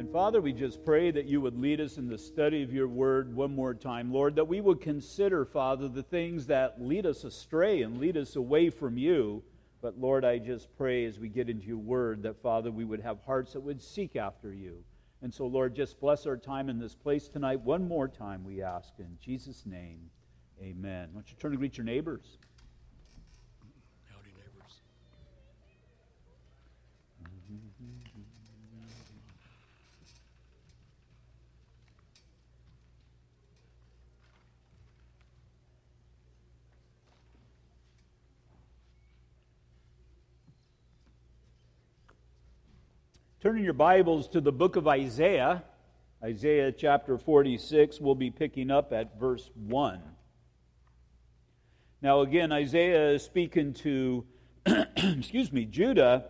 And Father, we just pray that you would lead us in the study of your word one more time, Lord, that we would consider, Father, the things that lead us astray and lead us away from you. But Lord, I just pray as we get into your word that, Father, we would have hearts that would seek after you. And so, Lord, just bless our time in this place tonight. One more time, we ask. In Jesus' name, amen. Why don't you turn to greet your neighbors? Turning your Bibles to the book of Isaiah, Isaiah chapter 46, we'll be picking up at verse 1. Now, again, Isaiah is speaking to, excuse me, Judah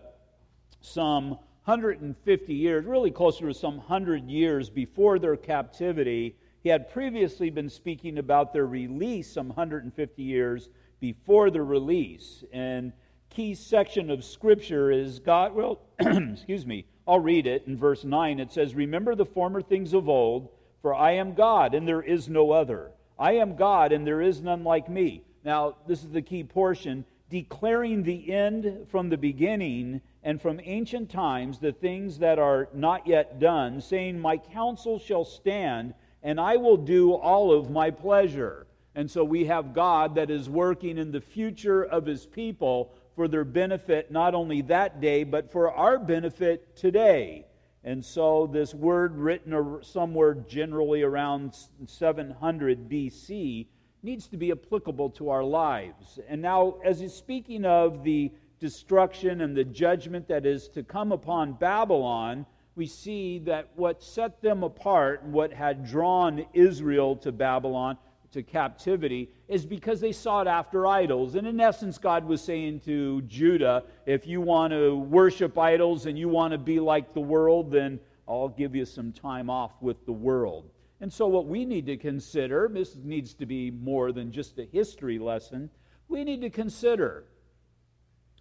some 150 years, really closer to some 100 years before their captivity. He had previously been speaking about their release some 150 years before the release. And key section of Scripture is God, well, excuse me, I'll read it in verse 9. It says, Remember the former things of old, for I am God, and there is no other. I am God, and there is none like me. Now, this is the key portion declaring the end from the beginning and from ancient times the things that are not yet done, saying, My counsel shall stand, and I will do all of my pleasure. And so we have God that is working in the future of his people for their benefit not only that day, but for our benefit today. And so, this word written somewhere generally around 700 BC needs to be applicable to our lives. And now, as he's speaking of the destruction and the judgment that is to come upon Babylon, we see that what set them apart, and what had drawn Israel to Babylon, to captivity is because they sought after idols. And in essence, God was saying to Judah, if you want to worship idols and you want to be like the world, then I'll give you some time off with the world. And so, what we need to consider, this needs to be more than just a history lesson, we need to consider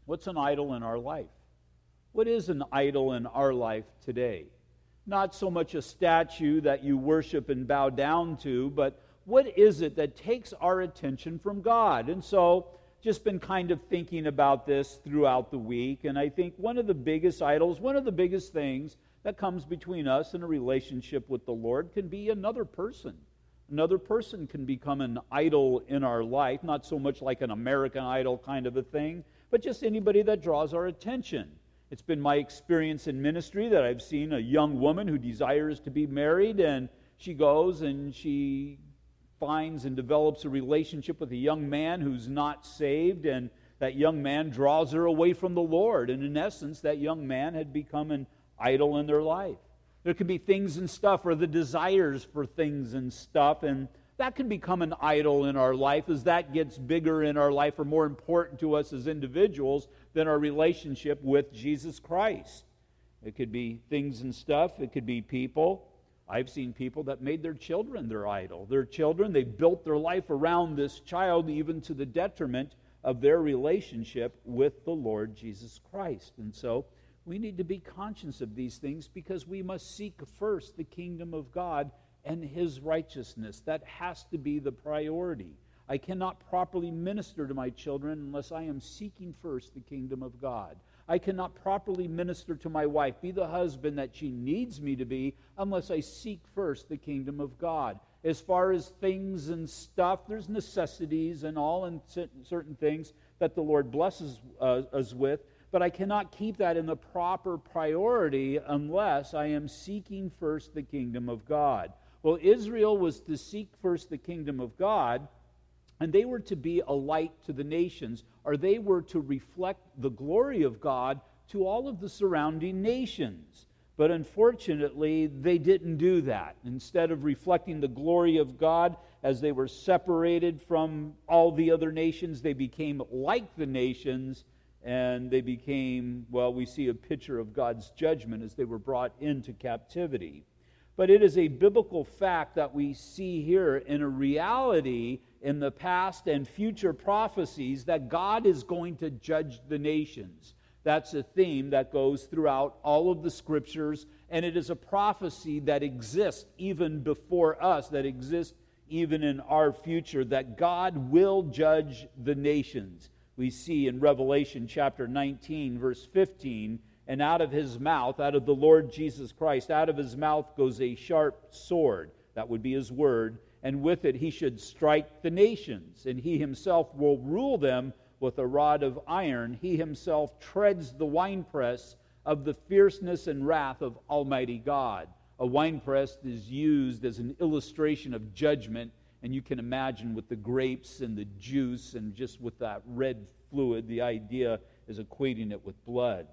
what's an idol in our life? What is an idol in our life today? Not so much a statue that you worship and bow down to, but what is it that takes our attention from God? And so, just been kind of thinking about this throughout the week, and I think one of the biggest idols, one of the biggest things that comes between us and a relationship with the Lord can be another person. Another person can become an idol in our life, not so much like an American idol kind of a thing, but just anybody that draws our attention. It's been my experience in ministry that I've seen a young woman who desires to be married, and she goes and she finds and develops a relationship with a young man who's not saved, and that young man draws her away from the Lord. And in essence, that young man had become an idol in their life. There can be things and stuff, or the desires for things and stuff, and that can become an idol in our life as that gets bigger in our life or more important to us as individuals than our relationship with Jesus Christ. It could be things and stuff, it could be people, I've seen people that made their children their idol. Their children, they built their life around this child, even to the detriment of their relationship with the Lord Jesus Christ. And so we need to be conscious of these things because we must seek first the kingdom of God and his righteousness. That has to be the priority. I cannot properly minister to my children unless I am seeking first the kingdom of God. I cannot properly minister to my wife, be the husband that she needs me to be, unless I seek first the kingdom of God. As far as things and stuff, there's necessities and all and certain things that the Lord blesses uh, us with, but I cannot keep that in the proper priority unless I am seeking first the kingdom of God. Well, Israel was to seek first the kingdom of God and they were to be a light to the nations, or they were to reflect the glory of God to all of the surrounding nations. But unfortunately, they didn't do that. Instead of reflecting the glory of God as they were separated from all the other nations, they became like the nations and they became, well, we see a picture of God's judgment as they were brought into captivity. But it is a biblical fact that we see here in a reality in the past and future prophecies that God is going to judge the nations. That's a theme that goes throughout all of the scriptures, and it is a prophecy that exists even before us, that exists even in our future, that God will judge the nations. We see in Revelation chapter 19, verse 15, and out of his mouth, out of the Lord Jesus Christ, out of his mouth goes a sharp sword. That would be his word. And with it he should strike the nations, and he himself will rule them with a rod of iron. He himself treads the winepress of the fierceness and wrath of Almighty God. A winepress is used as an illustration of judgment, and you can imagine with the grapes and the juice and just with that red fluid, the idea is equating it with blood.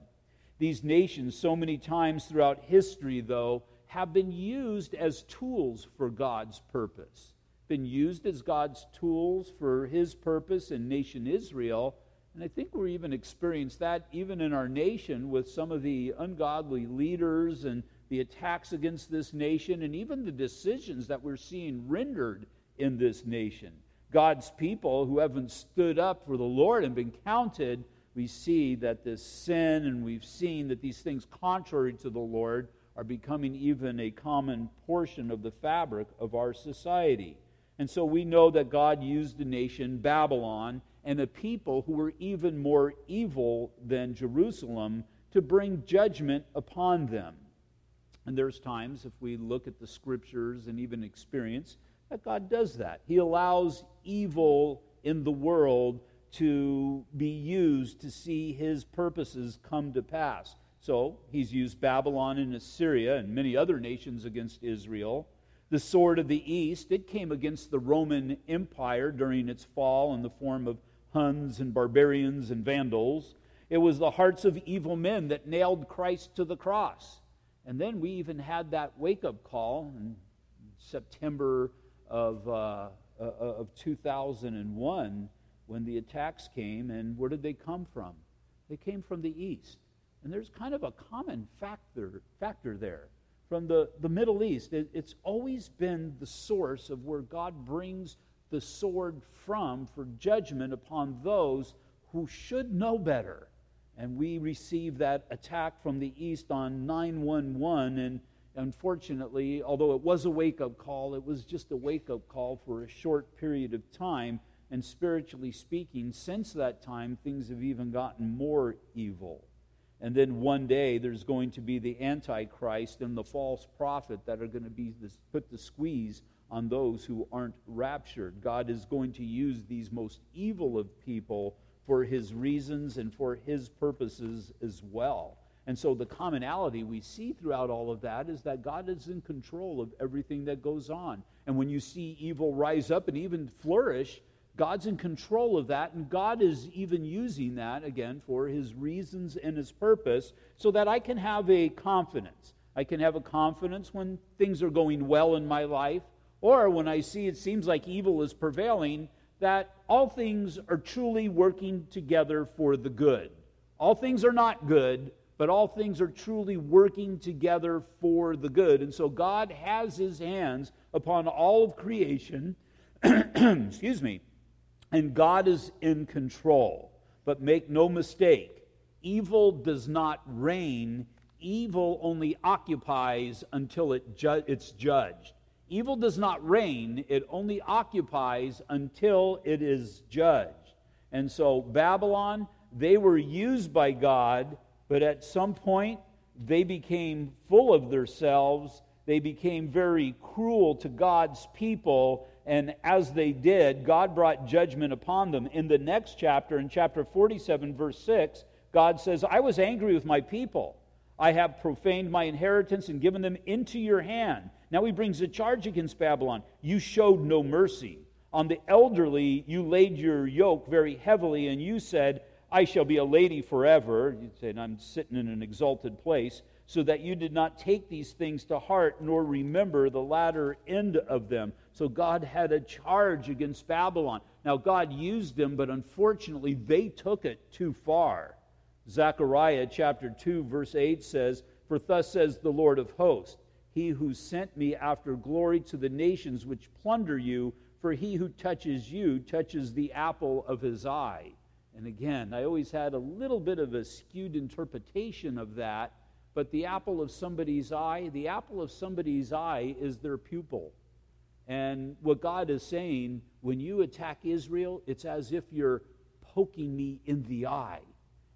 These nations, so many times throughout history, though, have been used as tools for God's purpose been used as God's tools for his purpose in nation Israel. And I think we're even experienced that even in our nation with some of the ungodly leaders and the attacks against this nation and even the decisions that we're seeing rendered in this nation. God's people who haven't stood up for the Lord and been counted, we see that this sin and we've seen that these things contrary to the Lord are becoming even a common portion of the fabric of our society. And so we know that God used the nation Babylon and the people who were even more evil than Jerusalem to bring judgment upon them. And there's times, if we look at the scriptures and even experience, that God does that. He allows evil in the world to be used to see his purposes come to pass. So he's used Babylon and Assyria and many other nations against Israel the sword of the east, it came against the Roman Empire during its fall in the form of Huns and barbarians and Vandals. It was the hearts of evil men that nailed Christ to the cross. And then we even had that wake up call in September of, uh, uh, of 2001 when the attacks came. And where did they come from? They came from the east. And there's kind of a common factor, factor there from the, the Middle East. It, it's always been the source of where God brings the sword from for judgment upon those who should know better. And we received that attack from the east on 911. And unfortunately, although it was a wake up call, it was just a wake up call for a short period of time. And spiritually speaking, since that time, things have even gotten more evil. And then one day there's going to be the Antichrist and the false prophet that are going to be this, put the squeeze on those who aren't raptured. God is going to use these most evil of people for his reasons and for his purposes as well. And so the commonality we see throughout all of that is that God is in control of everything that goes on. And when you see evil rise up and even flourish, God's in control of that, and God is even using that, again, for his reasons and his purpose, so that I can have a confidence. I can have a confidence when things are going well in my life, or when I see it seems like evil is prevailing, that all things are truly working together for the good. All things are not good, but all things are truly working together for the good. And so God has his hands upon all of creation. Excuse me and God is in control. But make no mistake, evil does not reign, evil only occupies until it ju- it's judged. Evil does not reign, it only occupies until it is judged. And so, Babylon, they were used by God, but at some point they became full of themselves. They became very cruel to God's people, and as they did, God brought judgment upon them. In the next chapter, in chapter 47, verse 6, God says, I was angry with my people. I have profaned my inheritance and given them into your hand. Now he brings a charge against Babylon. You showed no mercy. On the elderly, you laid your yoke very heavily, and you said, I shall be a lady forever. You said, and I'm sitting in an exalted place, so that you did not take these things to heart, nor remember the latter end of them. So God had a charge against Babylon. Now, God used them, but unfortunately, they took it too far. Zechariah chapter 2, verse 8 says, For thus says the Lord of hosts, He who sent me after glory to the nations which plunder you, for he who touches you touches the apple of his eye. And again, I always had a little bit of a skewed interpretation of that, but the apple of somebody's eye, the apple of somebody's eye is their pupil. And what God is saying, when you attack Israel, it's as if you're poking me in the eye.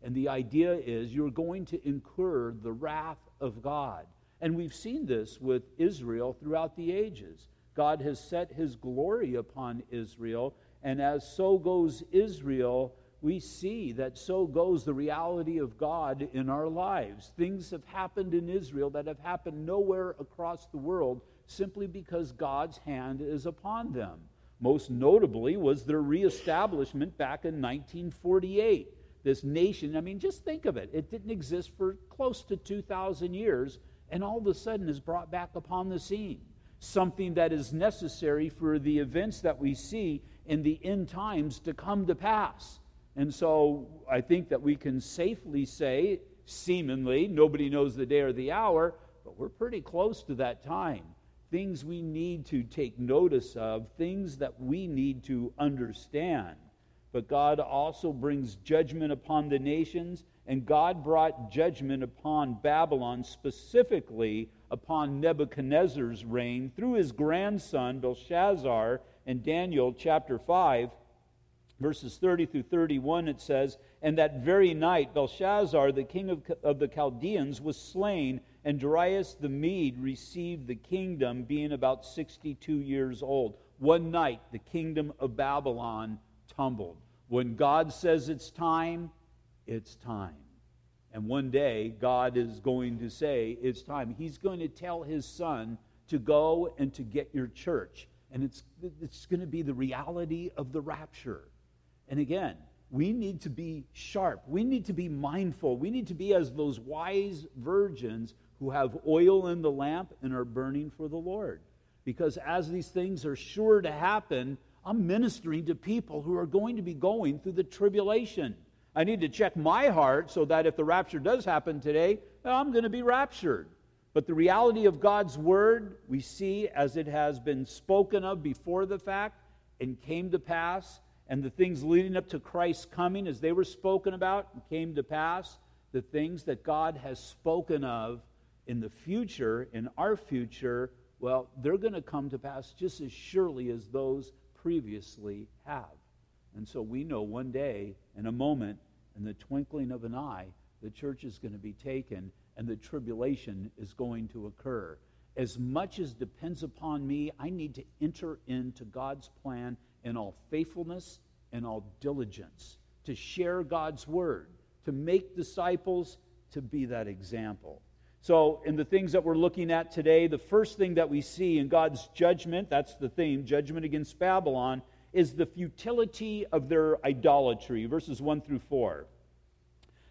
And the idea is you're going to incur the wrath of God. And we've seen this with Israel throughout the ages. God has set his glory upon Israel, and as so goes Israel, we see that so goes the reality of God in our lives. Things have happened in Israel that have happened nowhere across the world simply because God's hand is upon them. Most notably was their reestablishment back in 1948. This nation, I mean, just think of it. It didn't exist for close to 2,000 years, and all of a sudden is brought back upon the scene. Something that is necessary for the events that we see in the end times to come to pass. And so I think that we can safely say, seemingly, nobody knows the day or the hour, but we're pretty close to that time things we need to take notice of, things that we need to understand. But God also brings judgment upon the nations, and God brought judgment upon Babylon, specifically upon Nebuchadnezzar's reign, through his grandson Belshazzar. In Daniel chapter 5, verses 30 through 31, it says, And that very night Belshazzar, the king of, of the Chaldeans, was slain and Darius the Mede received the kingdom, being about 62 years old. One night, the kingdom of Babylon tumbled. When God says it's time, it's time. And one day, God is going to say, It's time. He's going to tell his son to go and to get your church. And it's, it's going to be the reality of the rapture. And again, we need to be sharp. We need to be mindful. We need to be as those wise virgins who have oil in the lamp and are burning for the Lord. Because as these things are sure to happen, I'm ministering to people who are going to be going through the tribulation. I need to check my heart so that if the rapture does happen today, I'm going to be raptured. But the reality of God's word, we see as it has been spoken of before the fact and came to pass, and the things leading up to Christ's coming as they were spoken about and came to pass, the things that God has spoken of in the future, in our future, well, they're going to come to pass just as surely as those previously have. And so we know one day, in a moment, in the twinkling of an eye, the church is going to be taken and the tribulation is going to occur. As much as depends upon me, I need to enter into God's plan in all faithfulness and all diligence, to share God's word, to make disciples, to be that example. So, in the things that we're looking at today, the first thing that we see in God's judgment, that's the theme, judgment against Babylon, is the futility of their idolatry. Verses 1 through 4.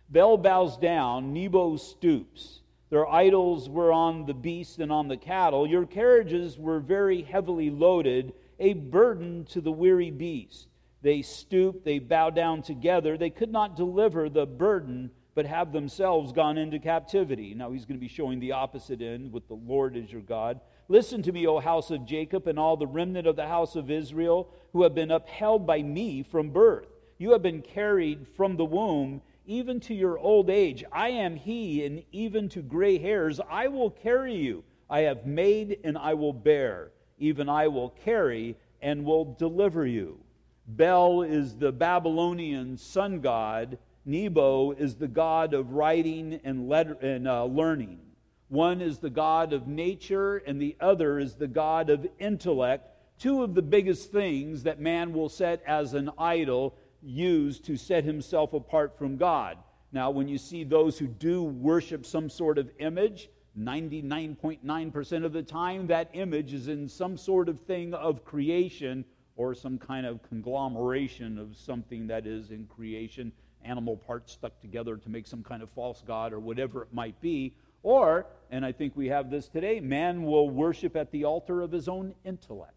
Bel bows down, Nebo stoops. Their idols were on the beast and on the cattle. Your carriages were very heavily loaded, a burden to the weary beast. They stoop, they bow down together. They could not deliver the burden but have themselves gone into captivity. Now he's going to be showing the opposite end with the Lord as your God. Listen to me, O house of Jacob, and all the remnant of the house of Israel, who have been upheld by me from birth. You have been carried from the womb, even to your old age. I am he, and even to gray hairs I will carry you. I have made, and I will bear. Even I will carry, and will deliver you. Bel is the Babylonian sun god Nebo is the God of writing and, letter, and uh, learning. One is the God of nature, and the other is the God of intellect. Two of the biggest things that man will set as an idol, use to set himself apart from God. Now, when you see those who do worship some sort of image, 99.9% of the time, that image is in some sort of thing of creation or some kind of conglomeration of something that is in creation animal parts stuck together to make some kind of false god or whatever it might be. Or, and I think we have this today, man will worship at the altar of his own intellect,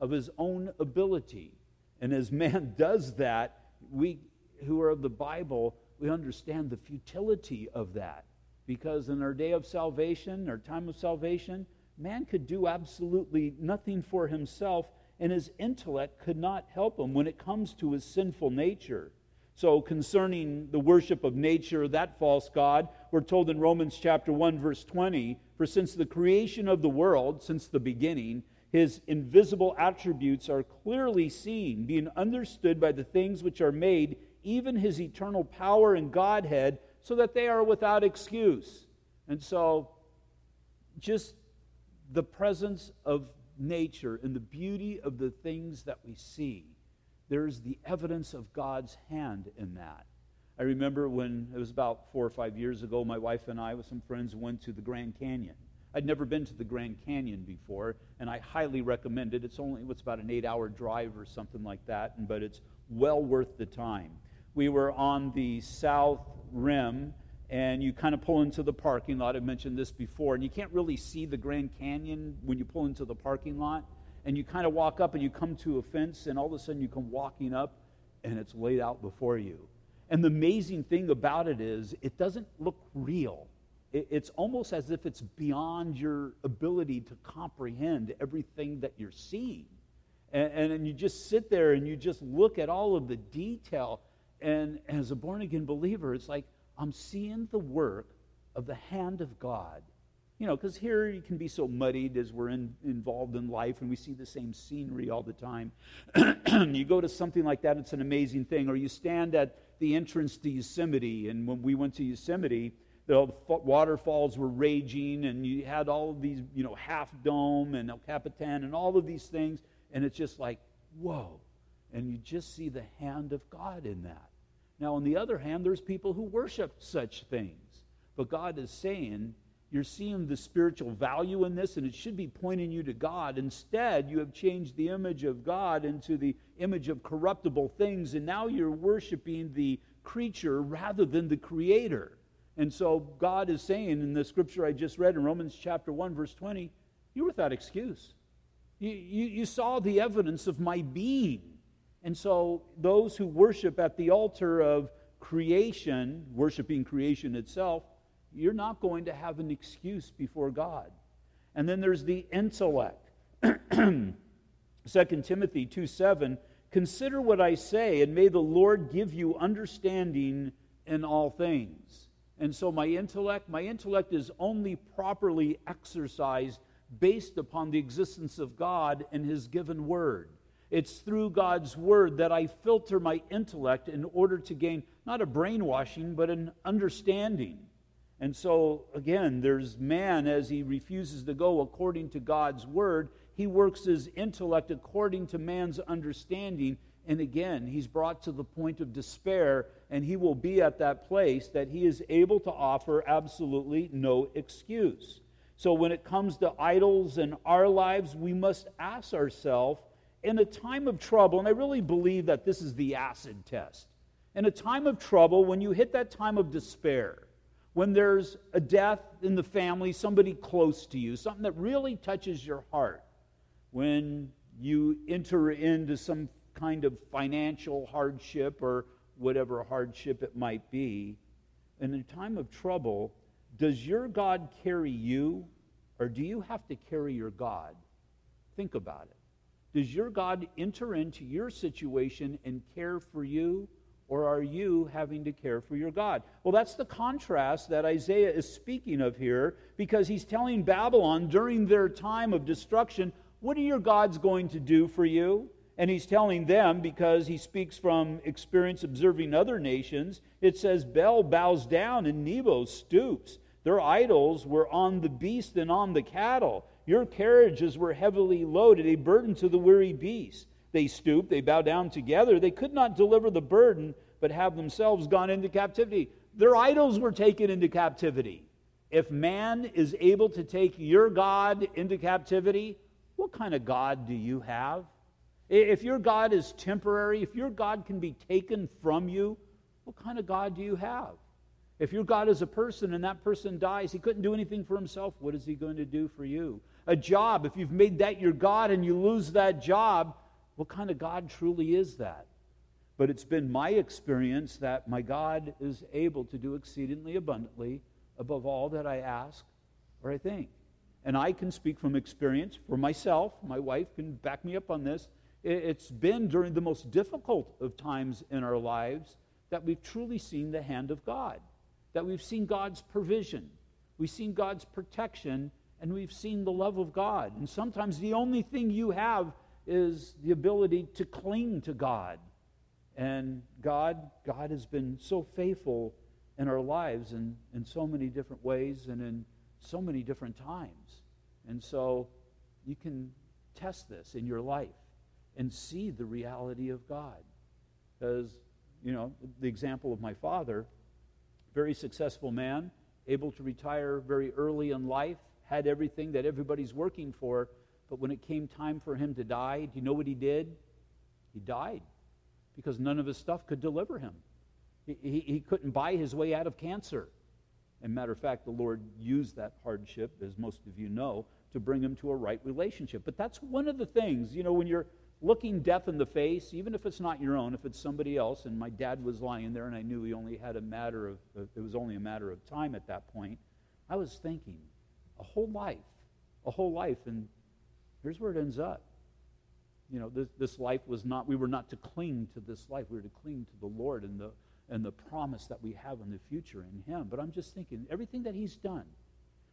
of his own ability. And as man does that, we who are of the Bible, we understand the futility of that. Because in our day of salvation, our time of salvation, man could do absolutely nothing for himself, and his intellect could not help him when it comes to his sinful nature. So, concerning the worship of nature, that false God, we're told in Romans chapter 1, verse 20 For since the creation of the world, since the beginning, his invisible attributes are clearly seen, being understood by the things which are made, even his eternal power and Godhead, so that they are without excuse. And so, just the presence of nature and the beauty of the things that we see there's the evidence of God's hand in that. I remember when it was about four or five years ago, my wife and I, with some friends, went to the Grand Canyon. I'd never been to the Grand Canyon before, and I highly recommend it. It's only it's about an eight-hour drive or something like that, but it's well worth the time. We were on the south rim, and you kind of pull into the parking lot. I've mentioned this before, and you can't really see the Grand Canyon when you pull into the parking lot and you kind of walk up and you come to a fence, and all of a sudden you come walking up, and it's laid out before you. And the amazing thing about it is, it doesn't look real. It's almost as if it's beyond your ability to comprehend everything that you're seeing. And, and, and, you just sit there and you just look at all of the detail. And as a born again believer, it's like I'm seeing the work of the hand of God you know, because here you can be so muddied as we're in, involved in life and we see the same scenery all the time. you go to something like that, it's an amazing thing. Or you stand at the entrance to Yosemite, and when we went to Yosemite, the waterfalls were raging, and you had all of these, you know, Half Dome and El Capitan and all of these things, and it's just like, whoa. And you just see the hand of God in that. Now, on the other hand, there's people who worship such things. But God is saying, you're seeing the spiritual value in this, and it should be pointing you to God. Instead, you have changed the image of God into the image of corruptible things, and now you're worshiping the creature rather than the creator. And so God is saying in the scripture I just read in Romans chapter 1, verse 20, you're without excuse. You, you, you saw the evidence of my being. And so those who worship at the altar of creation, worshiping creation itself, you're not going to have an excuse before God. And then there's the intellect. 2 Timothy 2 7 Consider what I say, and may the Lord give you understanding in all things. And so, my intellect, my intellect is only properly exercised based upon the existence of God and His given word. It's through God's word that I filter my intellect in order to gain not a brainwashing, but an understanding. And so, again, there's man as he refuses to go according to God's word. He works his intellect according to man's understanding. And again, he's brought to the point of despair, and he will be at that place that he is able to offer absolutely no excuse. So, when it comes to idols in our lives, we must ask ourselves in a time of trouble, and I really believe that this is the acid test. In a time of trouble, when you hit that time of despair, when there's a death in the family, somebody close to you, something that really touches your heart, when you enter into some kind of financial hardship or whatever hardship it might be, in a time of trouble, does your God carry you or do you have to carry your God? Think about it. Does your God enter into your situation and care for you? Or are you having to care for your God? Well, that's the contrast that Isaiah is speaking of here because he's telling Babylon during their time of destruction, what are your gods going to do for you? And he's telling them because he speaks from experience observing other nations. It says, Bel bows down and Nebo stoops. Their idols were on the beast and on the cattle. Your carriages were heavily loaded, a burden to the weary beast. They stooped, they bowed down together. They could not deliver the burden, but have themselves gone into captivity. Their idols were taken into captivity. If man is able to take your God into captivity, what kind of God do you have? If your God is temporary, if your God can be taken from you, what kind of God do you have? If your God is a person and that person dies, he couldn't do anything for himself, what is he going to do for you? A job, if you've made that your God and you lose that job, what kind of God truly is that? But it's been my experience that my God is able to do exceedingly abundantly above all that I ask or I think. And I can speak from experience for myself. My wife can back me up on this. It's been during the most difficult of times in our lives that we've truly seen the hand of God, that we've seen God's provision, we've seen God's protection, and we've seen the love of God. And sometimes the only thing you have is the ability to cling to God. And God, God has been so faithful in our lives in, in so many different ways and in so many different times. And so you can test this in your life and see the reality of God. Because, you know, the example of my father, very successful man, able to retire very early in life, had everything that everybody's working for, but when it came time for him to die, do you know what he did? He died because none of his stuff could deliver him. He, he, he couldn't buy his way out of cancer. And matter of fact, the Lord used that hardship, as most of you know, to bring him to a right relationship. But that's one of the things, you know, when you're looking death in the face, even if it's not your own, if it's somebody else, and my dad was lying there and I knew he only had a matter of, it was only a matter of time at that point, I was thinking, a whole life, a whole life, and here's where it ends up. You know, this, this life was not, we were not to cling to this life, we were to cling to the Lord and the, and the promise that we have in the future in Him. But I'm just thinking, everything that He's done,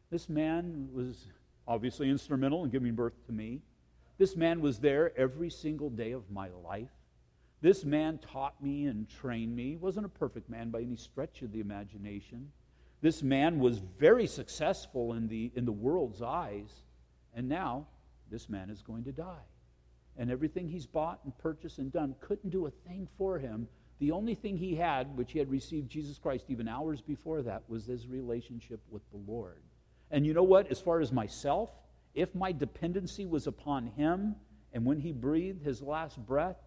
this man was obviously instrumental in giving birth to me. This man was there every single day of my life. This man taught me and trained me. He wasn't a perfect man by any stretch of the imagination. This man was very successful in the, in the world's eyes. And now, this man is going to die. And everything he's bought and purchased and done couldn't do a thing for him the only thing he had, which he had received Jesus Christ even hours before that, was his relationship with the Lord. And you know what? As far as myself, if my dependency was upon him, and when he breathed his last breath,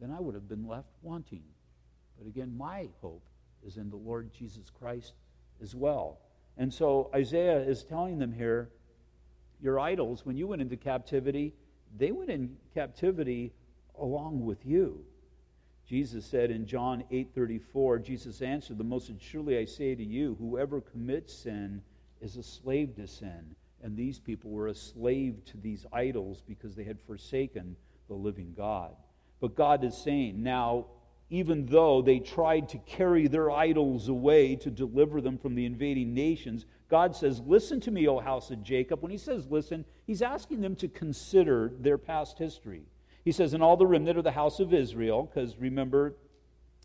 then I would have been left wanting. But again, my hope is in the Lord Jesus Christ as well. And so Isaiah is telling them here your idols, when you went into captivity, they went in captivity along with you. Jesus said in John 8:34, Jesus answered, "The most surely I say to you, whoever commits sin is a slave to sin." And these people were a slave to these idols because they had forsaken the living God. But God is saying, now, even though they tried to carry their idols away to deliver them from the invading nations, God says, Listen to me, O house of Jacob. When he says listen, he's asking them to consider their past history. He says, And all the remnant of the house of Israel, because remember,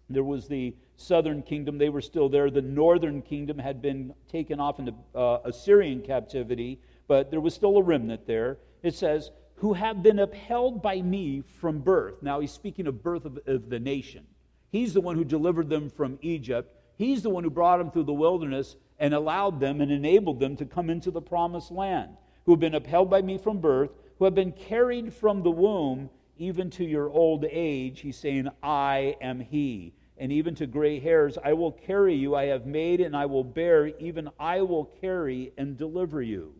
there was the southern kingdom, they were still there. The northern kingdom had been taken off into uh, Assyrian captivity, but there was still a remnant there. It says, Who have been upheld by me from birth. Now he's speaking of birth of, of the nation. He's the one who delivered them from Egypt. He's the one who brought them through the wilderness and allowed them and enabled them to come into the promised land. Who have been upheld by me from birth, who have been carried from the womb even to your old age, he's saying, I am he. And even to gray hairs, I will carry you. I have made and I will bear. Even I will carry and deliver you.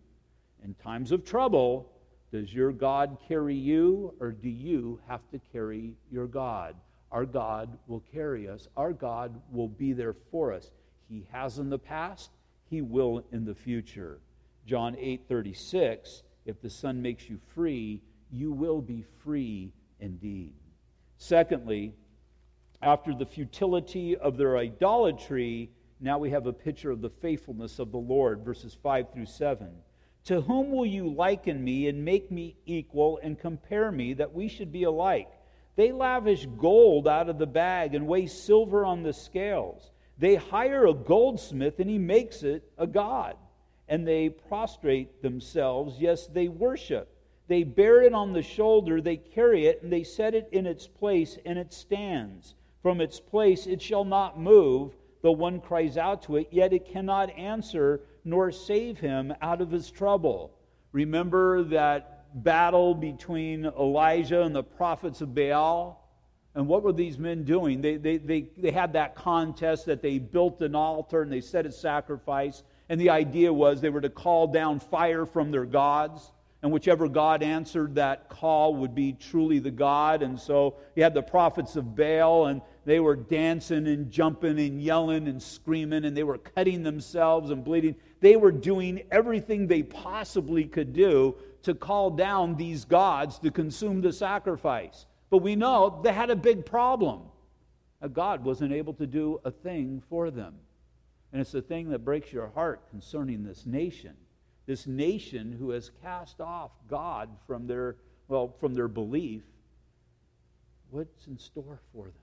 In times of trouble, does your God carry you or do you have to carry your God? Our God will carry us. Our God will be there for us. He has in the past, he will in the future. John 8:36, if the Son makes you free, you will be free indeed. Secondly, after the futility of their idolatry, now we have a picture of the faithfulness of the Lord, verses 5 through 7. To whom will you liken me and make me equal and compare me that we should be alike? They lavish gold out of the bag and weigh silver on the scales. They hire a goldsmith and he makes it a god. And they prostrate themselves, yes, they worship they bear it on the shoulder, they carry it, and they set it in its place, and it stands. From its place it shall not move, though one cries out to it, yet it cannot answer nor save him out of his trouble. Remember that battle between Elijah and the prophets of Baal? And what were these men doing? They, they, they, they had that contest that they built an altar and they set a sacrifice. And the idea was they were to call down fire from their gods and whichever God answered that call would be truly the God. And so you had the prophets of Baal, and they were dancing and jumping and yelling and screaming, and they were cutting themselves and bleeding. They were doing everything they possibly could do to call down these gods to consume the sacrifice. But we know they had a big problem. God wasn't able to do a thing for them. And it's a thing that breaks your heart concerning this nation. This nation who has cast off God from their, well, from their belief. What's in store for them?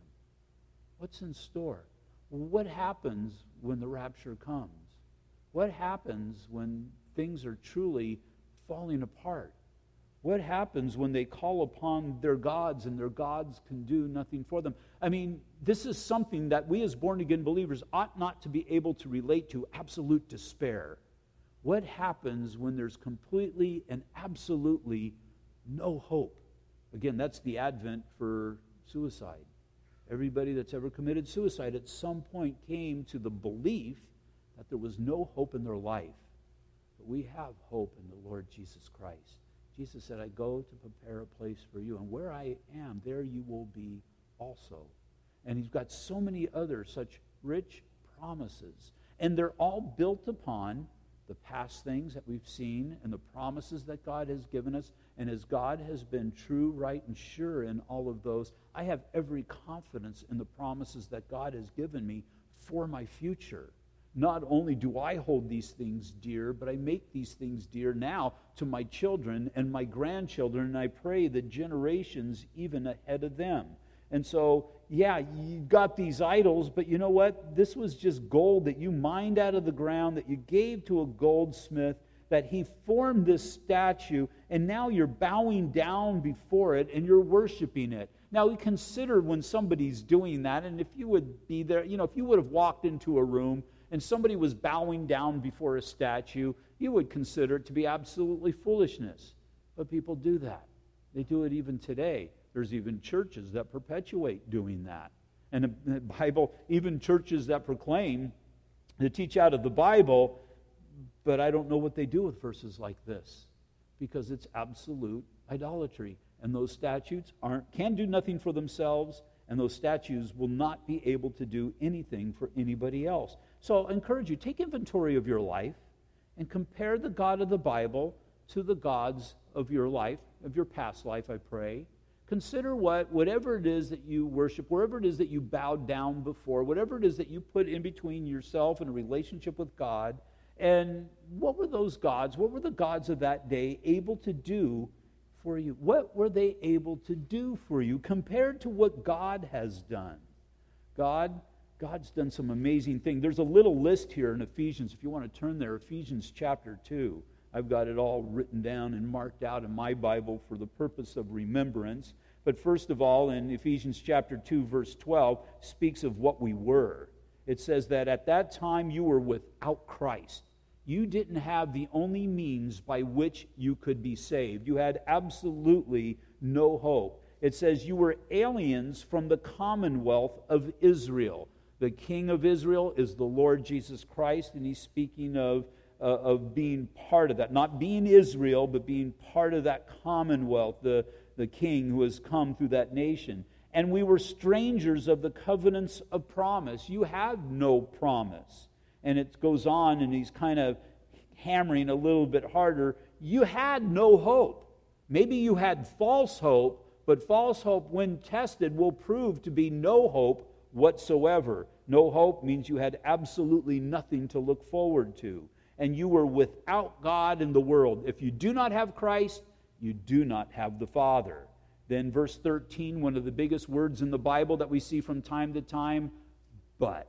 What's in store? What happens when the rapture comes? What happens when things are truly falling apart? What happens when they call upon their gods and their gods can do nothing for them? I mean, this is something that we as born again believers ought not to be able to relate to absolute despair. What happens when there's completely and absolutely no hope? Again, that's the advent for suicide. Everybody that's ever committed suicide at some point came to the belief that there was no hope in their life. We have hope in the Lord Jesus Christ. Jesus said, I go to prepare a place for you. And where I am, there you will be also. And he's got so many other such rich promises. And they're all built upon the past things that we've seen and the promises that God has given us. And as God has been true, right, and sure in all of those, I have every confidence in the promises that God has given me for my future not only do I hold these things dear, but I make these things dear now to my children and my grandchildren, and I pray that generations even ahead of them. And so, yeah, you got these idols, but you know what? This was just gold that you mined out of the ground, that you gave to a goldsmith, that he formed this statue, and now you're bowing down before it and you're worshiping it. Now, we consider when somebody's doing that, and if you would be there, you know, if you would have walked into a room and somebody was bowing down before a statue, you would consider it to be absolutely foolishness. But people do that. They do it even today. There's even churches that perpetuate doing that. And the Bible, even churches that proclaim to teach out of the Bible, but I don't know what they do with verses like this because it's absolute idolatry. And those statutes aren't, can do nothing for themselves, and those statues will not be able to do anything for anybody else. So I encourage you, take inventory of your life and compare the God of the Bible to the gods of your life, of your past life, I pray. Consider what, whatever it is that you worship, wherever it is that you bowed down before, whatever it is that you put in between yourself and a relationship with God, and what were those gods, what were the gods of that day able to do for you? What were they able to do for you compared to what God has done? God God's done some amazing things. There's a little list here in Ephesians, if you want to turn there, Ephesians chapter 2. I've got it all written down and marked out in my Bible for the purpose of remembrance. But first of all, in Ephesians chapter 2, verse 12, speaks of what we were. It says that at that time you were without Christ. You didn't have the only means by which you could be saved. You had absolutely no hope. It says you were aliens from the commonwealth of Israel the King of Israel is the Lord Jesus Christ, and he's speaking of, uh, of being part of that. Not being Israel, but being part of that commonwealth, the, the King who has come through that nation. And we were strangers of the covenants of promise. You had no promise. And it goes on, and he's kind of hammering a little bit harder. You had no hope. Maybe you had false hope, but false hope, when tested, will prove to be no hope whatsoever. No hope means you had absolutely nothing to look forward to. And you were without God in the world. If you do not have Christ, you do not have the Father. Then, verse 13, one of the biggest words in the Bible that we see from time to time, but.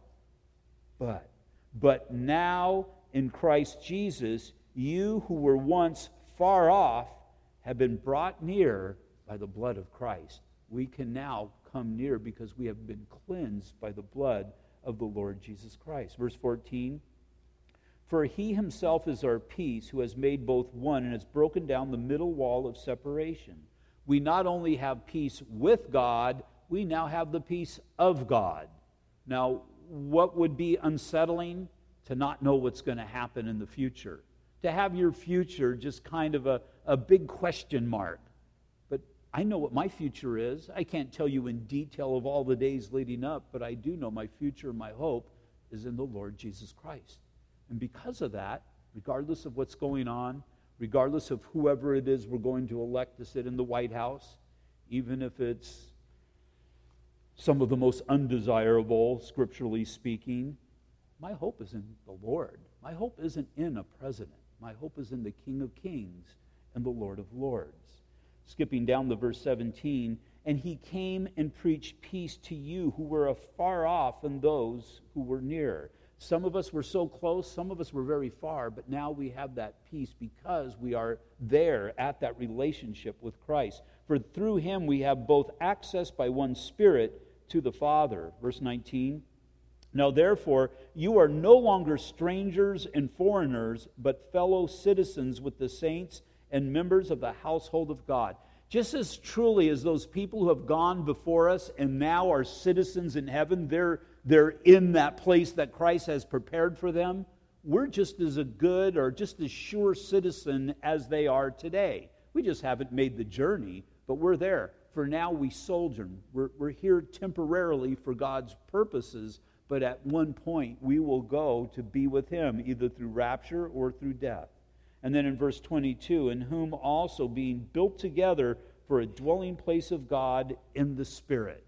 But. But now in Christ Jesus, you who were once far off have been brought near by the blood of Christ. We can now come near because we have been cleansed by the blood of the Lord Jesus Christ. Verse 14 For he himself is our peace, who has made both one and has broken down the middle wall of separation. We not only have peace with God, we now have the peace of God. Now, what would be unsettling? To not know what's going to happen in the future. To have your future just kind of a, a big question mark. I know what my future is. I can't tell you in detail of all the days leading up, but I do know my future, my hope is in the Lord Jesus Christ. And because of that, regardless of what's going on, regardless of whoever it is we're going to elect to sit in the White House, even if it's some of the most undesirable, scripturally speaking. My hope is in the Lord. My hope isn't in a president. My hope is in the King of Kings and the Lord of Lords. Skipping down to verse 17, and he came and preached peace to you who were afar off and those who were near. Some of us were so close, some of us were very far, but now we have that peace because we are there at that relationship with Christ. For through him we have both access by one Spirit to the Father. Verse 19. Now, therefore, you are no longer strangers and foreigners, but fellow citizens with the saints and members of the household of God. Just as truly as those people who have gone before us and now are citizens in heaven, they're, they're in that place that Christ has prepared for them. We're just as a good or just as sure citizen as they are today. We just haven't made the journey, but we're there. For now, we sojourn. We're, we're here temporarily for God's purposes, but at one point we will go to be with Him, either through rapture or through death. And then in verse 22, in whom also being built together for a dwelling place of God in the Spirit.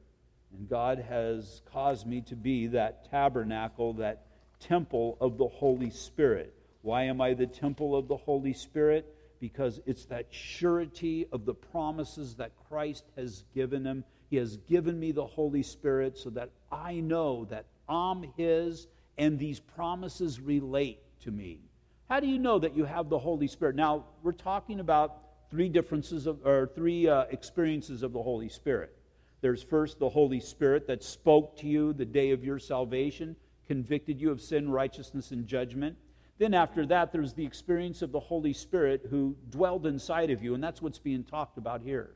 And God has caused me to be that tabernacle, that temple of the Holy Spirit. Why am I the temple of the Holy Spirit? Because it's that surety of the promises that Christ has given him. He has given me the Holy Spirit so that I know that I'm His and these promises relate to me. How do you know that you have the Holy Spirit? Now, we're talking about three differences of, or three uh, experiences of the Holy Spirit. There's first the Holy Spirit that spoke to you the day of your salvation, convicted you of sin, righteousness, and judgment. Then, after that, there's the experience of the Holy Spirit who dwelled inside of you, and that's what's being talked about here.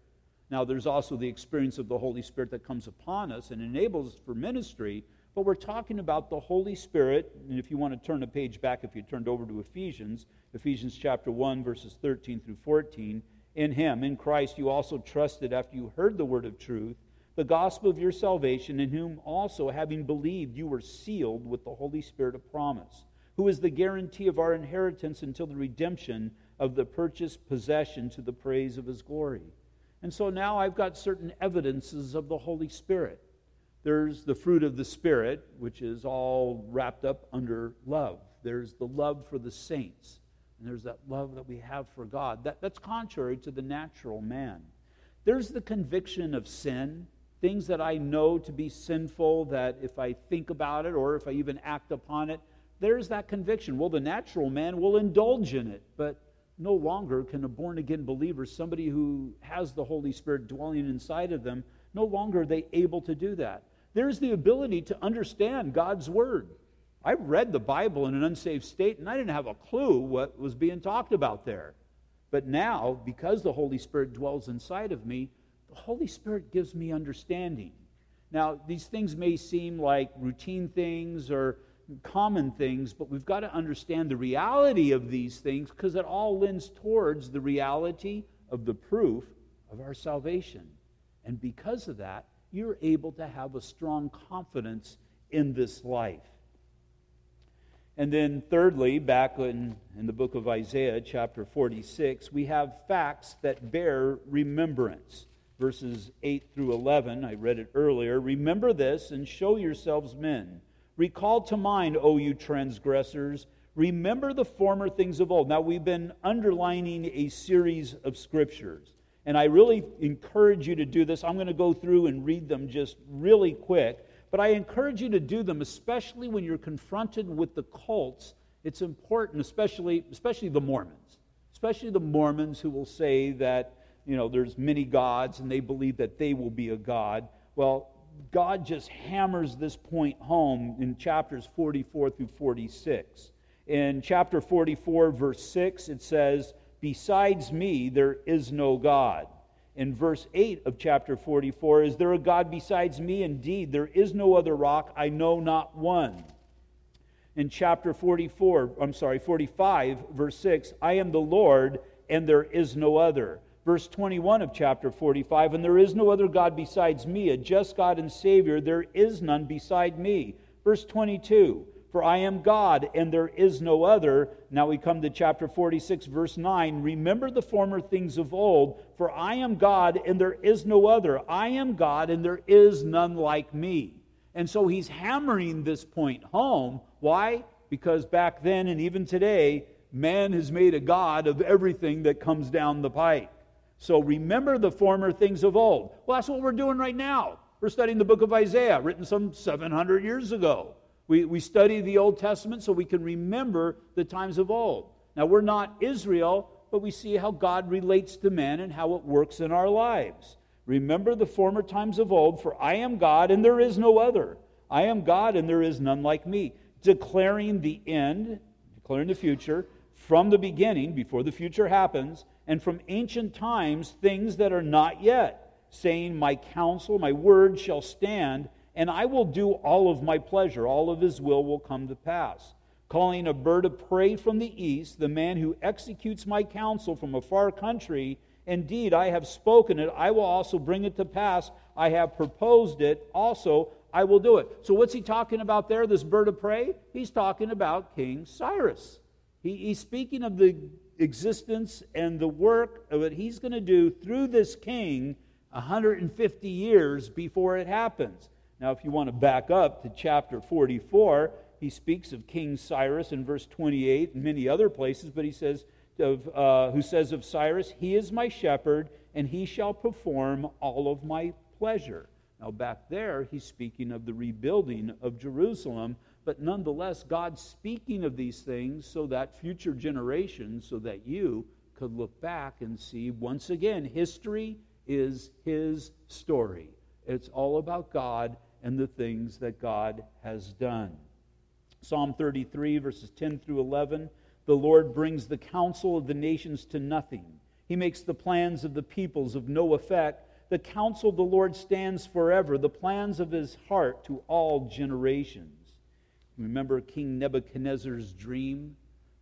Now, there's also the experience of the Holy Spirit that comes upon us and enables us for ministry, but we're talking about the Holy Spirit. And if you want to turn a page back, if you turned over to Ephesians, Ephesians chapter 1, verses 13 through 14. In Him, in Christ, you also trusted after you heard the word of truth, the gospel of your salvation, in whom also, having believed, you were sealed with the Holy Spirit of promise, who is the guarantee of our inheritance until the redemption of the purchased possession to the praise of His glory. And so now I've got certain evidences of the Holy Spirit. There's the fruit of the Spirit, which is all wrapped up under love. There's the love for the saints, and there's that love that we have for God. That, that's contrary to the natural man. There's the conviction of sin, things that I know to be sinful, that if I think about it or if I even act upon it, there's that conviction. Well, the natural man will indulge in it, but no longer can a born again believer, somebody who has the Holy Spirit dwelling inside of them, no longer are they able to do that. There's the ability to understand God's Word. I read the Bible in an unsaved state and I didn't have a clue what was being talked about there. But now, because the Holy Spirit dwells inside of me, the Holy Spirit gives me understanding. Now, these things may seem like routine things or common things, but we've got to understand the reality of these things because it all lends towards the reality of the proof of our salvation. And because of that, you're able to have a strong confidence in this life. And then, thirdly, back in, in the book of Isaiah, chapter 46, we have facts that bear remembrance. Verses 8 through 11, I read it earlier. Remember this and show yourselves men. Recall to mind, O you transgressors. Remember the former things of old. Now, we've been underlining a series of scriptures. And I really encourage you to do this. I'm going to go through and read them just really quick. But I encourage you to do them, especially when you're confronted with the cults. It's important, especially, especially the Mormons, especially the Mormons who will say that, you know, there's many gods and they believe that they will be a God. Well, God just hammers this point home in chapters 44 through 46. In chapter 44, verse 6, it says, Besides me, there is no God. In verse 8 of chapter 44, is there a God besides me? Indeed, there is no other rock, I know not one. In chapter 44, I'm sorry, 45, verse 6, I am the Lord, and there is no other. Verse 21 of chapter 45, and there is no other God besides me, a just God and Savior, there is none beside me. Verse 22, for I am God, and there is no other. Now we come to chapter 46, verse 9. Remember the former things of old, for I am God, and there is no other. I am God, and there is none like me. And so he's hammering this point home. Why? Because back then and even today, man has made a God of everything that comes down the pike. So remember the former things of old. Well, that's what we're doing right now. We're studying the book of Isaiah, written some 700 years ago. We, we study the Old Testament so we can remember the times of old. Now, we're not Israel, but we see how God relates to men and how it works in our lives. Remember the former times of old, for I am God and there is no other. I am God and there is none like me. Declaring the end, declaring the future, from the beginning, before the future happens, and from ancient times, things that are not yet, saying, My counsel, my word shall stand and I will do all of my pleasure. All of his will will come to pass. Calling a bird of prey from the east, the man who executes my counsel from a far country, indeed, I have spoken it. I will also bring it to pass. I have proposed it. Also, I will do it. So, what's he talking about there, this bird of prey? He's talking about King Cyrus. He, he's speaking of the existence and the work of what he's going to do through this king 150 years before it happens. Now, if you want to back up to chapter 44, he speaks of King Cyrus in verse 28 and many other places, but he says, of, uh, who says of Cyrus, He is my shepherd, and he shall perform all of my pleasure. Now, back there, he's speaking of the rebuilding of Jerusalem, but nonetheless, God's speaking of these things so that future generations, so that you could look back and see once again, history is his story. It's all about God and the things that God has done. Psalm 33, verses 10 through 11 The Lord brings the counsel of the nations to nothing. He makes the plans of the peoples of no effect. The counsel of the Lord stands forever, the plans of his heart to all generations. Remember King Nebuchadnezzar's dream?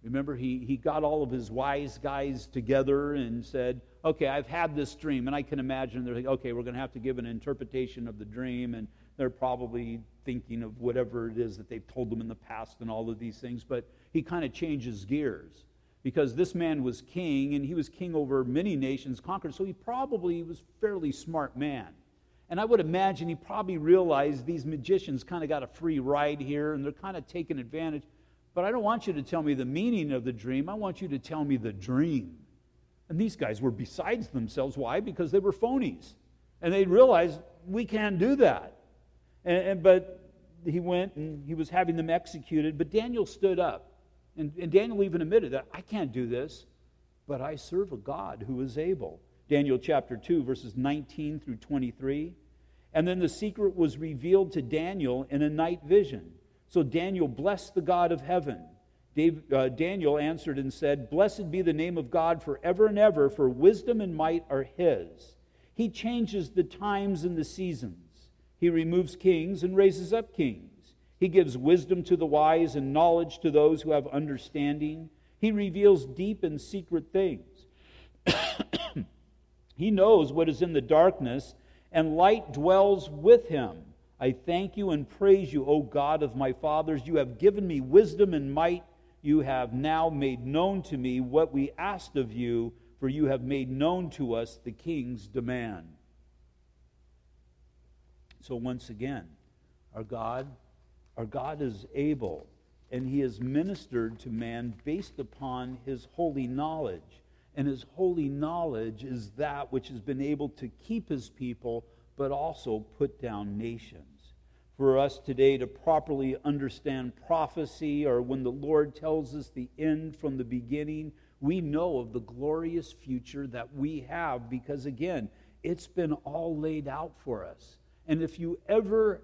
Remember, he, he got all of his wise guys together and said, Okay, I've had this dream. And I can imagine they're like, Okay, we're going to have to give an interpretation of the dream. And they're probably thinking of whatever it is that they've told them in the past and all of these things. But he kind of changes gears because this man was king and he was king over many nations conquered. So he probably was a fairly smart man. And I would imagine he probably realized these magicians kind of got a free ride here and they're kind of taking advantage. But I don't want you to tell me the meaning of the dream. I want you to tell me the dream. And these guys were besides themselves. Why? Because they were phonies. And they realized we can't do that. And, and, but he went and he was having them executed. But Daniel stood up. And, and Daniel even admitted that I can't do this, but I serve a God who is able. Daniel chapter 2, verses 19 through 23. And then the secret was revealed to Daniel in a night vision. So Daniel blessed the God of heaven. Dave, uh, Daniel answered and said, Blessed be the name of God forever and ever, for wisdom and might are his. He changes the times and the seasons. He removes kings and raises up kings. He gives wisdom to the wise and knowledge to those who have understanding. He reveals deep and secret things. he knows what is in the darkness, and light dwells with him. I thank you and praise you, O God of my fathers. You have given me wisdom and might. You have now made known to me what we asked of you, for you have made known to us the king's demand. So once again, our God, our God is able, and he has ministered to man based upon his holy knowledge. And his holy knowledge is that which has been able to keep his people, but also put down nations. For us today to properly understand prophecy, or when the Lord tells us the end from the beginning, we know of the glorious future that we have because, again, it's been all laid out for us. And if you ever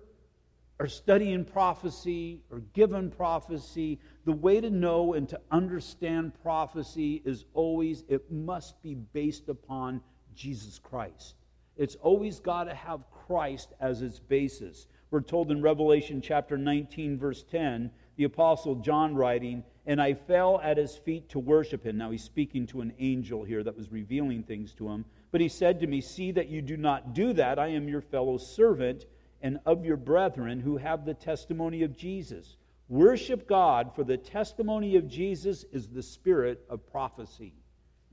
are studying prophecy or given prophecy, the way to know and to understand prophecy is always, it must be based upon Jesus Christ. It's always got to have Christ as its basis. We're told in Revelation chapter 19, verse 10, the Apostle John writing, And I fell at his feet to worship him. Now he's speaking to an angel here that was revealing things to him. But he said to me, See that you do not do that. I am your fellow servant and of your brethren who have the testimony of Jesus. Worship God, for the testimony of Jesus is the spirit of prophecy.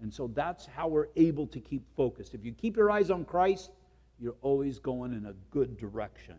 And so that's how we're able to keep focused. If you keep your eyes on Christ, you're always going in a good direction.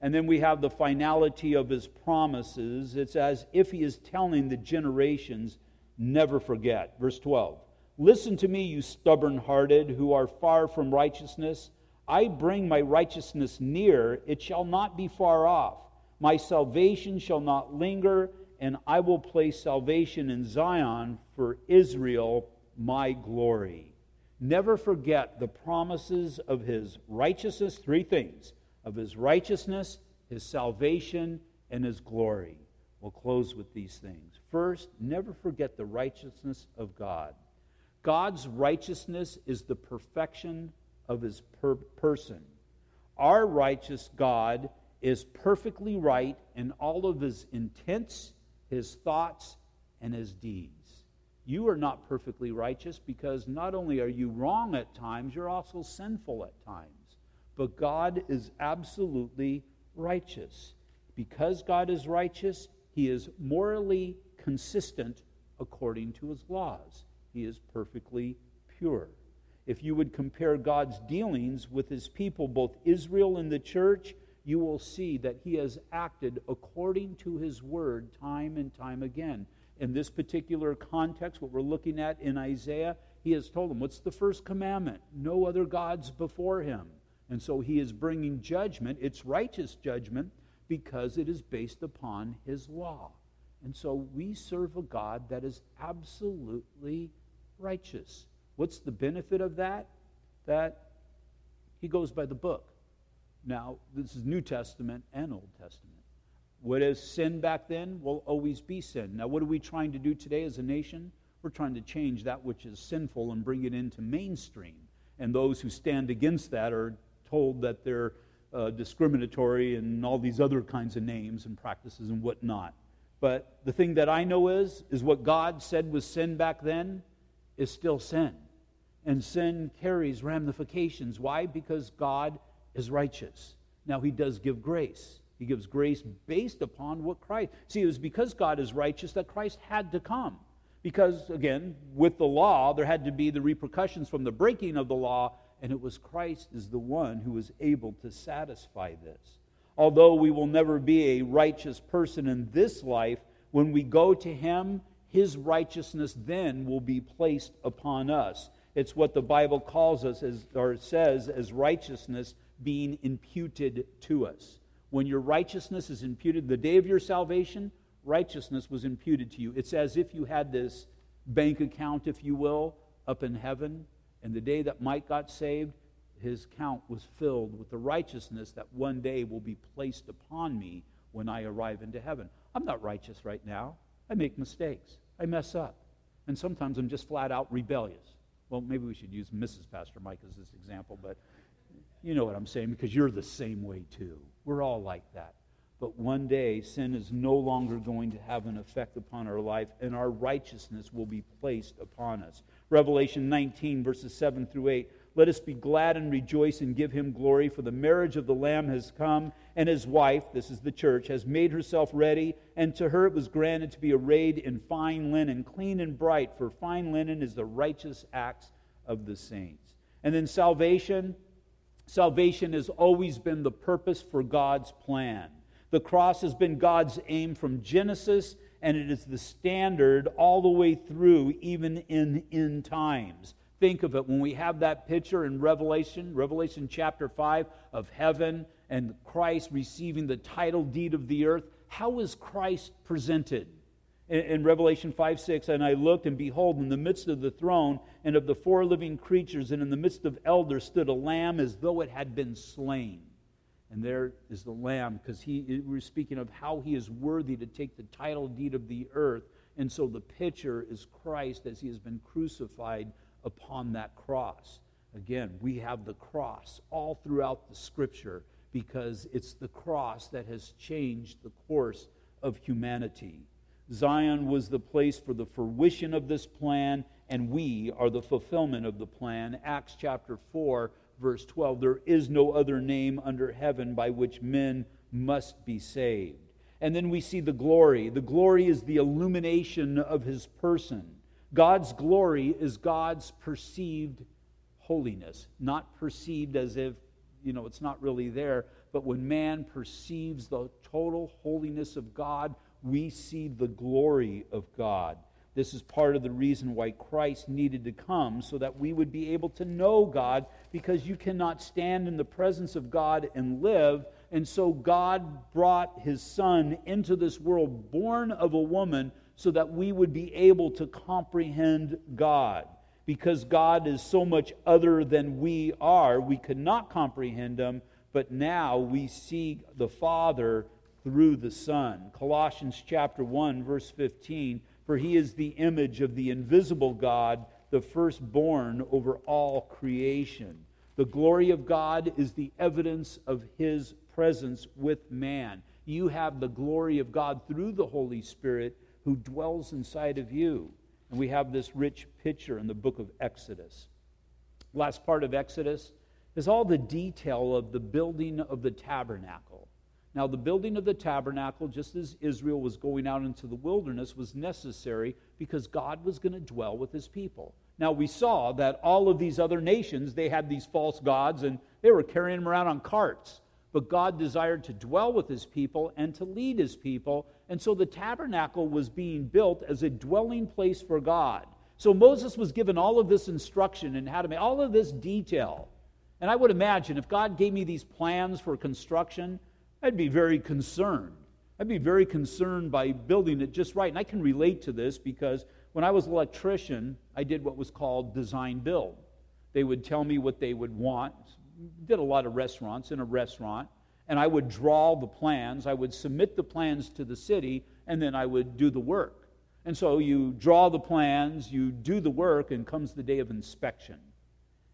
And then we have the finality of his promises. It's as if he is telling the generations, never forget. Verse 12 Listen to me, you stubborn hearted, who are far from righteousness. I bring my righteousness near, it shall not be far off. My salvation shall not linger, and I will place salvation in Zion for Israel, my glory. Never forget the promises of his righteousness, three things of his righteousness, his salvation, and his glory. We'll close with these things. First, never forget the righteousness of God. God's righteousness is the perfection of his per- person. Our righteous God is perfectly right in all of his intents, his thoughts, and his deeds. You are not perfectly righteous because not only are you wrong at times, you're also sinful at times. But God is absolutely righteous. Because God is righteous, he is morally consistent according to his laws. He is perfectly pure. If you would compare God's dealings with his people, both Israel and the church, you will see that he has acted according to his word time and time again. In this particular context, what we're looking at in Isaiah, he has told them, What's the first commandment? No other gods before him. And so he is bringing judgment. It's righteous judgment because it is based upon his law. And so we serve a God that is absolutely righteous. What's the benefit of that? That he goes by the book. Now, this is New Testament and Old Testament. What is sin back then will always be sin. Now, what are we trying to do today as a nation? We're trying to change that which is sinful and bring it into mainstream. And those who stand against that are told that they're uh, discriminatory and all these other kinds of names and practices and whatnot. But the thing that I know is, is what God said was sin back then is still sin. And sin carries ramifications. Why? Because God is righteous. Now, He does give grace. He gives grace based upon what Christ. See, it was because God is righteous that Christ had to come. Because, again, with the law, there had to be the repercussions from the breaking of the law, and it was Christ is the one who was able to satisfy this. Although we will never be a righteous person in this life, when we go to Him, His righteousness then will be placed upon us. It's what the Bible calls us as, or says as righteousness being imputed to us. When your righteousness is imputed, the day of your salvation, righteousness was imputed to you. It's as if you had this bank account, if you will, up in heaven. And the day that Mike got saved, his account was filled with the righteousness that one day will be placed upon me when I arrive into heaven. I'm not righteous right now. I make mistakes. I mess up. And sometimes I'm just flat out rebellious. Well, maybe we should use Mrs. Pastor Mike as this example, but you know what I'm saying because you're the same way too. We're all like that. But one day, sin is no longer going to have an effect upon our life, and our righteousness will be placed upon us. Revelation 19, verses 7 through 8. Let us be glad and rejoice and give him glory, for the marriage of the Lamb has come, and his wife, this is the church, has made herself ready, and to her it was granted to be arrayed in fine linen, clean and bright, for fine linen is the righteous acts of the saints. And then salvation. Salvation has always been the purpose for God's plan. The cross has been God's aim from Genesis, and it is the standard all the way through, even in end times. Think of it when we have that picture in Revelation, Revelation chapter 5, of heaven and Christ receiving the title deed of the earth. How is Christ presented? In, in Revelation 5 6, and I looked, and behold, in the midst of the throne and of the four living creatures, and in the midst of elders, stood a lamb as though it had been slain and there is the Lamb, because we're speaking of how he is worthy to take the title deed of the earth. And so the picture is Christ as he has been crucified upon that cross. Again, we have the cross all throughout the scripture because it's the cross that has changed the course of humanity. Zion was the place for the fruition of this plan, and we are the fulfillment of the plan. Acts chapter 4 verse 12 there is no other name under heaven by which men must be saved. And then we see the glory. The glory is the illumination of his person. God's glory is God's perceived holiness, not perceived as if, you know, it's not really there, but when man perceives the total holiness of God, we see the glory of God. This is part of the reason why Christ needed to come, so that we would be able to know God, because you cannot stand in the presence of God and live. And so God brought his Son into this world, born of a woman, so that we would be able to comprehend God. Because God is so much other than we are, we could not comprehend him, but now we see the Father through the Son. Colossians chapter 1, verse 15 for he is the image of the invisible God, the firstborn over all creation. The glory of God is the evidence of his presence with man. You have the glory of God through the Holy Spirit who dwells inside of you. And we have this rich picture in the book of Exodus. Last part of Exodus is all the detail of the building of the tabernacle. Now, the building of the tabernacle, just as Israel was going out into the wilderness, was necessary because God was going to dwell with his people. Now, we saw that all of these other nations, they had these false gods and they were carrying them around on carts. But God desired to dwell with his people and to lead his people. And so the tabernacle was being built as a dwelling place for God. So Moses was given all of this instruction and how to make all of this detail. And I would imagine if God gave me these plans for construction, I'd be very concerned. I'd be very concerned by building it just right. And I can relate to this because when I was an electrician, I did what was called design build. They would tell me what they would want. Did a lot of restaurants in a restaurant, and I would draw the plans. I would submit the plans to the city, and then I would do the work. And so you draw the plans, you do the work, and comes the day of inspection.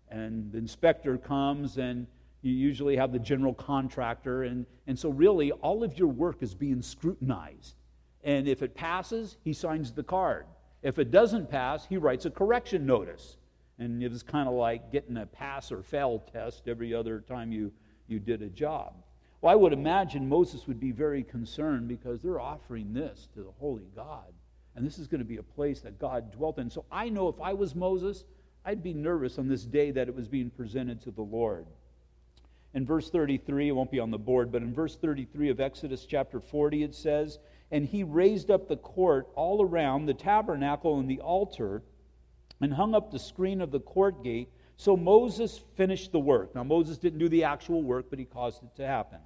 And the inspector comes and you usually have the general contractor, and, and so really all of your work is being scrutinized. And if it passes, he signs the card. If it doesn't pass, he writes a correction notice. And it was kind of like getting a pass or fail test every other time you, you did a job. Well, I would imagine Moses would be very concerned because they're offering this to the holy God. And this is going to be a place that God dwelt in. So I know if I was Moses, I'd be nervous on this day that it was being presented to the Lord. In verse 33, it won't be on the board, but in verse 33 of Exodus chapter 40, it says, And he raised up the court all around the tabernacle and the altar, and hung up the screen of the court gate. So Moses finished the work. Now, Moses didn't do the actual work, but he caused it to happen.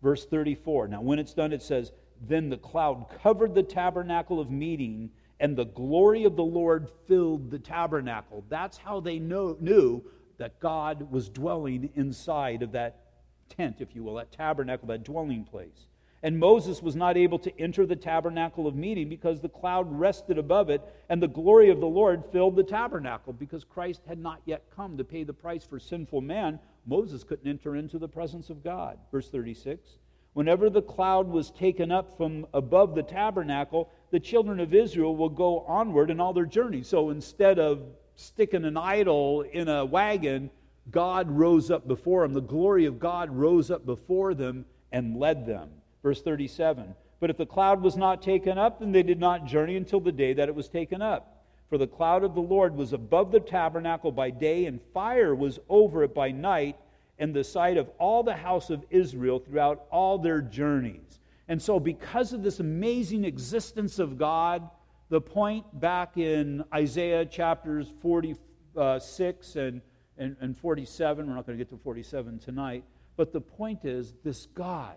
Verse 34. Now, when it's done, it says, Then the cloud covered the tabernacle of meeting, and the glory of the Lord filled the tabernacle. That's how they know, knew that God was dwelling inside of that tent, if you will, that tabernacle, that dwelling place. And Moses was not able to enter the tabernacle of meeting because the cloud rested above it, and the glory of the Lord filled the tabernacle. Because Christ had not yet come to pay the price for sinful man, Moses couldn't enter into the presence of God. Verse 36 Whenever the cloud was taken up from above the tabernacle, the children of Israel will go onward in all their journeys. So instead of sticking an idol in a wagon, God rose up before them. The glory of God rose up before them and led them. Verse 37 But if the cloud was not taken up, then they did not journey until the day that it was taken up. For the cloud of the Lord was above the tabernacle by day, and fire was over it by night, in the sight of all the house of Israel throughout all their journeys. And so, because of this amazing existence of God, the point back in Isaiah chapters 46 uh, and, and, and 47, we're not going to get to 47 tonight, but the point is this God,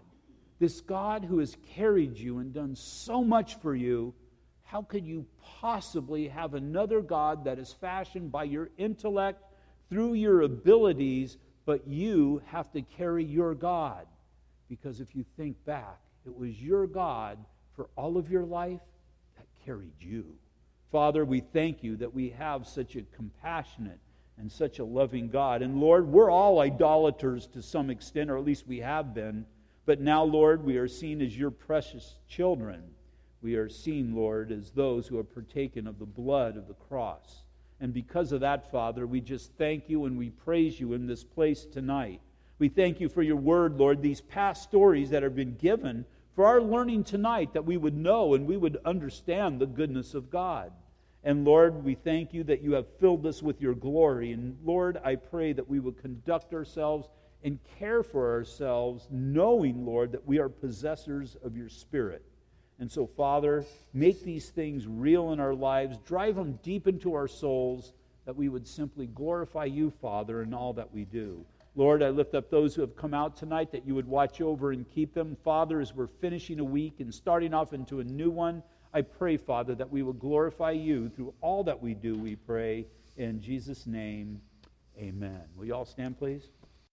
this God who has carried you and done so much for you, how could you possibly have another God that is fashioned by your intellect through your abilities, but you have to carry your God? Because if you think back, it was your God for all of your life that carried you. Father, we thank you that we have such a compassionate and such a loving God. And Lord, we're all idolaters to some extent, or at least we have been. But now, Lord, we are seen as your precious children. We are seen, Lord, as those who have partaken of the blood of the cross. And because of that, Father, we just thank you and we praise you in this place tonight. We thank you for your word, Lord, these past stories that have been given for our learning tonight that we would know and we would understand the goodness of God. And Lord, we thank you that you have filled us with your glory. And Lord, I pray that we would conduct ourselves and care for ourselves, knowing, Lord, that we are possessors of your Spirit. And so, Father, make these things real in our lives, drive them deep into our souls, that we would simply glorify you, Father, in all that we do. Lord, I lift up those who have come out tonight that you would watch over and keep them. Father, as we're finishing a week and starting off into a new one, I pray, Father, that we will glorify you through all that we do, we pray. In Jesus' name, amen. Will you all stand, please?